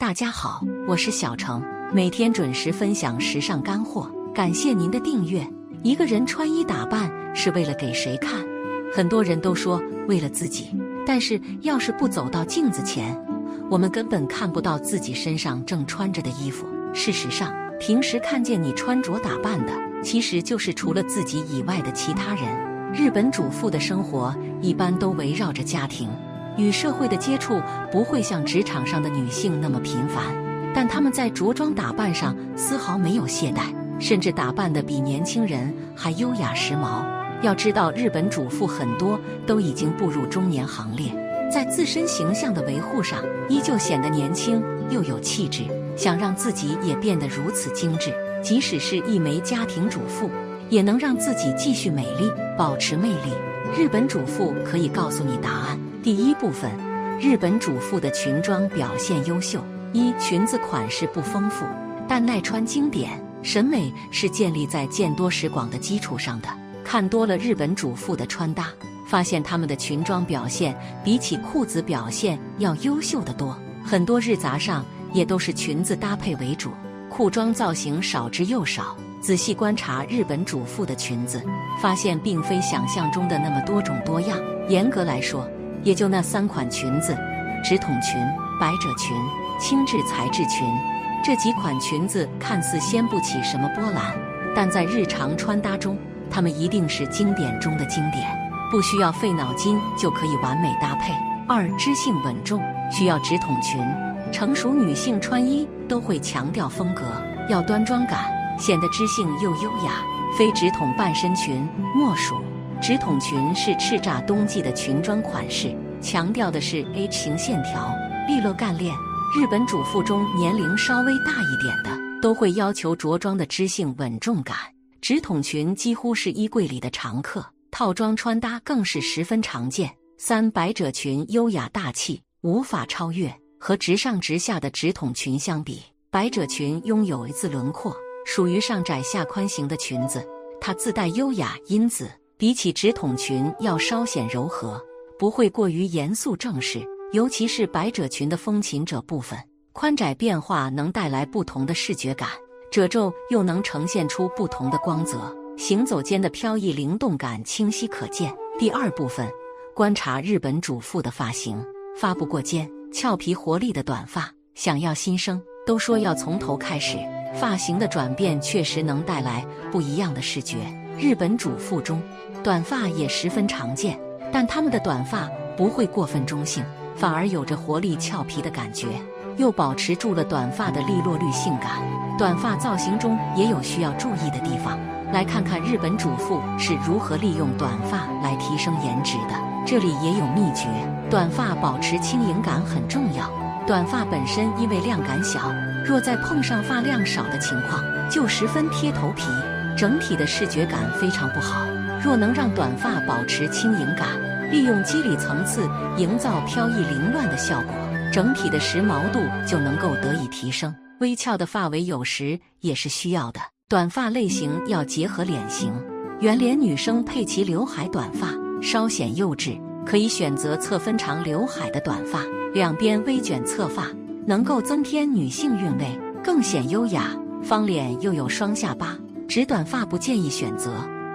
大家好，我是小程，每天准时分享时尚干货，感谢您的订阅。一个人穿衣打扮是为了给谁看？很多人都说为了自己，但是要是不走到镜子前，我们根本看不到自己身上正穿着的衣服。事实上，平时看见你穿着打扮的，其实就是除了自己以外的其他人。日本主妇的生活一般都围绕着家庭。与社会的接触不会像职场上的女性那么频繁，但她们在着装打扮上丝毫没有懈怠，甚至打扮得比年轻人还优雅时髦。要知道，日本主妇很多都已经步入中年行列，在自身形象的维护上依旧显得年轻又有气质。想让自己也变得如此精致，即使是一枚家庭主妇，也能让自己继续美丽，保持魅力。日本主妇可以告诉你答案。第一部分，日本主妇的裙装表现优秀。一裙子款式不丰富，但耐穿经典。审美是建立在见多识广的基础上的。看多了日本主妇的穿搭，发现他们的裙装表现比起裤子表现要优秀的多。很多日杂上也都是裙子搭配为主，裤装造型少之又少。仔细观察日本主妇的裙子，发现并非想象中的那么多种多样。严格来说，也就那三款裙子：直筒裙、百褶裙、轻质材质裙。这几款裙子看似掀不起什么波澜，但在日常穿搭中，它们一定是经典中的经典，不需要费脑筋就可以完美搭配。二、知性稳重，需要直筒裙。成熟女性穿衣都会强调风格，要端庄感，显得知性又优雅，非直筒半身裙莫属。直筒裙是叱咤冬季的裙装款式，强调的是 H 型线条、利落干练。日本主妇中年龄稍微大一点的，都会要求着装的知性稳重感。直筒裙几乎是衣柜里的常客，套装穿搭更是十分常见。三百褶裙优雅大气，无法超越。和直上直下的直筒裙相比，百褶裙拥有一字轮廓，属于上窄下宽型的裙子，它自带优雅，因此。比起直筒裙要稍显柔和，不会过于严肃正式。尤其是百褶裙的风琴褶部分，宽窄变化能带来不同的视觉感，褶皱又能呈现出不同的光泽，行走间的飘逸灵动感清晰可见。第二部分，观察日本主妇的发型，发不过肩，俏皮活力的短发，想要新生，都说要从头开始。发型的转变确实能带来不一样的视觉。日本主妇中。短发也十分常见，但他们的短发不会过分中性，反而有着活力俏皮的感觉，又保持住了短发的利落率性感。短发造型中也有需要注意的地方，来看看日本主妇是如何利用短发来提升颜值的。这里也有秘诀：短发保持轻盈感很重要。短发本身因为量感小，若再碰上发量少的情况，就十分贴头皮，整体的视觉感非常不好。若能让短发保持轻盈感，利用肌理层次营造飘逸凌乱的效果，整体的时髦度就能够得以提升。微翘的发尾有时也是需要的。短发类型要结合脸型，圆脸女生配齐刘海短发，稍显幼稚，可以选择侧分长刘海的短发，两边微卷侧发，能够增添女性韵味，更显优雅。方脸又有双下巴，直短发不建议选择。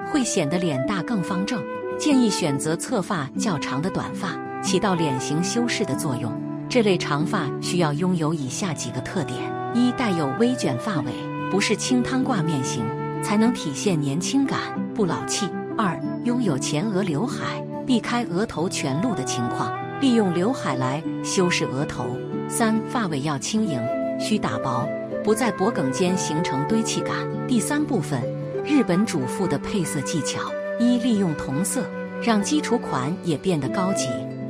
会显得脸大更方正，建议选择侧发较长的短发，起到脸型修饰的作用。这类长发需要拥有以下几个特点：一、带有微卷发尾，不是清汤挂面型，才能体现年轻感，不老气；二、拥有前额刘海，避开额头全露的情况，利用刘海来修饰额头；三、发尾要轻盈，需打薄，不在脖梗间形成堆砌感。第三部分。日本主妇的配色技巧：一、利用同色，让基础款也变得高级。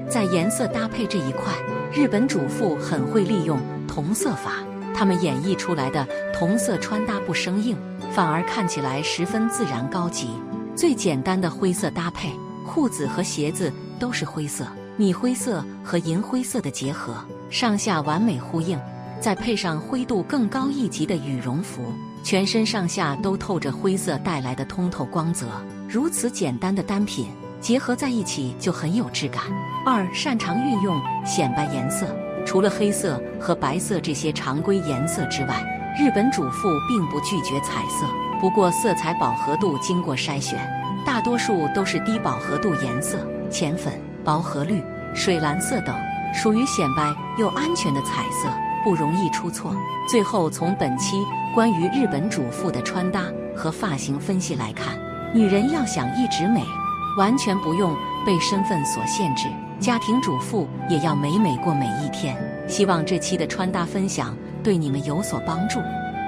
在颜色搭配这一块，日本主妇很会利用同色法，他们演绎出来的同色穿搭不生硬，反而看起来十分自然高级。最简单的灰色搭配，裤子和鞋子都是灰色，米灰色和银灰色的结合，上下完美呼应。再配上灰度更高一级的羽绒服。全身上下都透着灰色带来的通透光泽，如此简单的单品结合在一起就很有质感。二，擅长运用显白颜色，除了黑色和白色这些常规颜色之外，日本主妇并不拒绝彩色。不过，色彩饱和度经过筛选，大多数都是低饱和度颜色，浅粉、薄荷绿、水蓝色等，属于显白又安全的彩色，不容易出错。最后，从本期关于日本主妇的穿搭和发型分析来看，女人要想一直美，完全不用被身份所限制。家庭主妇也要美美过每一天。希望这期的穿搭分享对你们有所帮助。